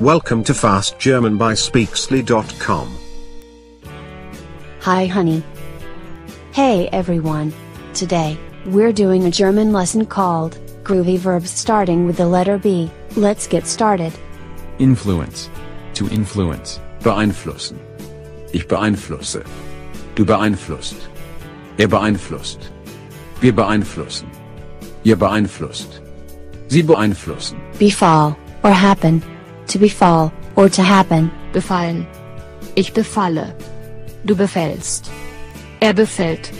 Welcome to Fast German by Speaksly.com. Hi, honey. Hey, everyone. Today, we're doing a German lesson called Groovy Verbs starting with the letter B. Let's get started. Influence. To influence. Beeinflussen. Ich beeinflusse. Du beeinflusst. Er beeinflusst. Wir beeinflussen. Ihr beeinflusst. Sie beeinflussen. Befall, or happen. To befall, or to happen. Befallen. Ich befalle. Du befällst. Er befällt.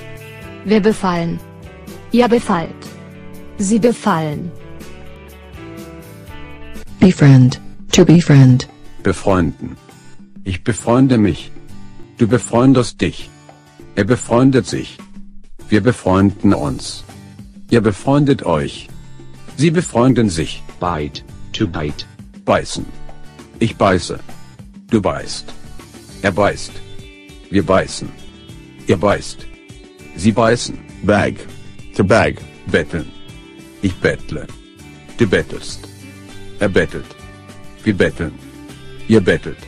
Wir befallen. Ihr befallt. Sie befallen. Befriend. To befriend. Befreunden. Ich befreunde mich. Du befreundest dich. Er befreundet sich. Wir befreunden uns. Ihr befreundet euch. Sie befreunden sich. bite, to bite, Beißen. Ich beiße. Du beißt. Er beißt. Wir beißen. Ihr beißt. Sie beißen. Bag. To bag. Betteln. Ich bettle. Du bettelst. Er bettelt. Wir betteln. Ihr bettelt.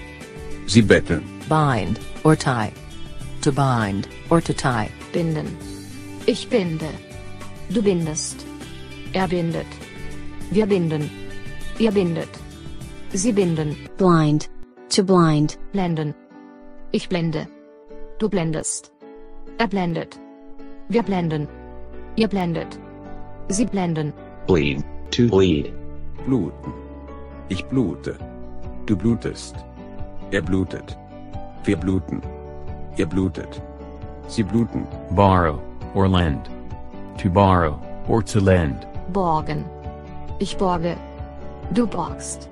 Sie betteln. bind, or tie. To bind, or to tie. Binden. Ich binde. Du bindest. Er bindet. Wir binden. Ihr bindet. Sie binden. Blind. To blind. Blenden. Ich blende. Du blendest. Er blendet. Wir blenden. Ihr blendet. Sie blenden. bleed, to bleed, Bluten. Ich blute. Du blutest. Er blutet. Wir bluten. Ihr blutet. Sie bluten. Borrow, or lend. To borrow, or to lend. Borgen. Ich borge. Du borgst.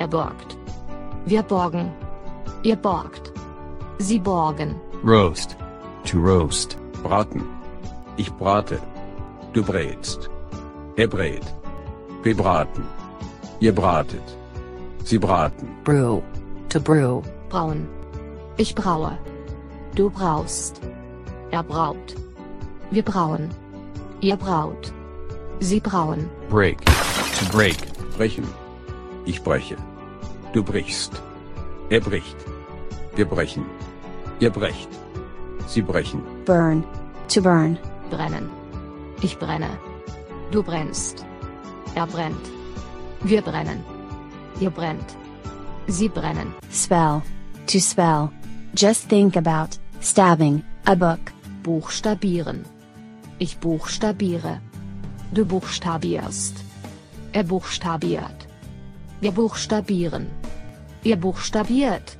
Er borgt. Wir borgen. Ihr borgt. Sie borgen. Roast. To roast. Braten. Ich brate. Du brätst. Er brät. Wir braten. Ihr bratet. Sie braten. Brew. To brew. Brauen. Ich braue. Du braust. Er braut. Wir brauen. Ihr braut. Sie brauen. Break. To break. Brechen. Ich breche. Du brichst. Er bricht. Wir brechen. Ihr brecht. Sie brechen. Burn. To burn. Brennen. Ich brenne. Du brennst. Er brennt. Wir brennen. Ihr brennt. Sie brennen. Spell. To spell. Just think about stabbing a book. Buchstabieren. Ich buchstabiere. Du buchstabierst. Er buchstabiert. Wir buchstabieren. Ihr buchstabiert.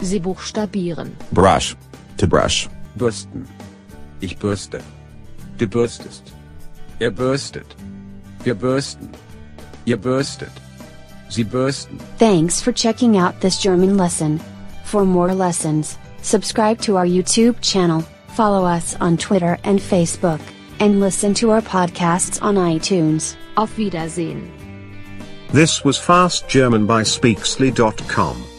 Sie buchstabieren. Brush. To brush. Bürsten. Ich bürste. Du bürstest. Er bürstet. Wir bürsten. Ihr bürstet. Sie bürsten. Thanks for checking out this German lesson. For more lessons, subscribe to our YouTube channel, follow us on Twitter and Facebook, and listen to our podcasts on iTunes. Auf Wiedersehen. This was Fast German by Speaksly.com.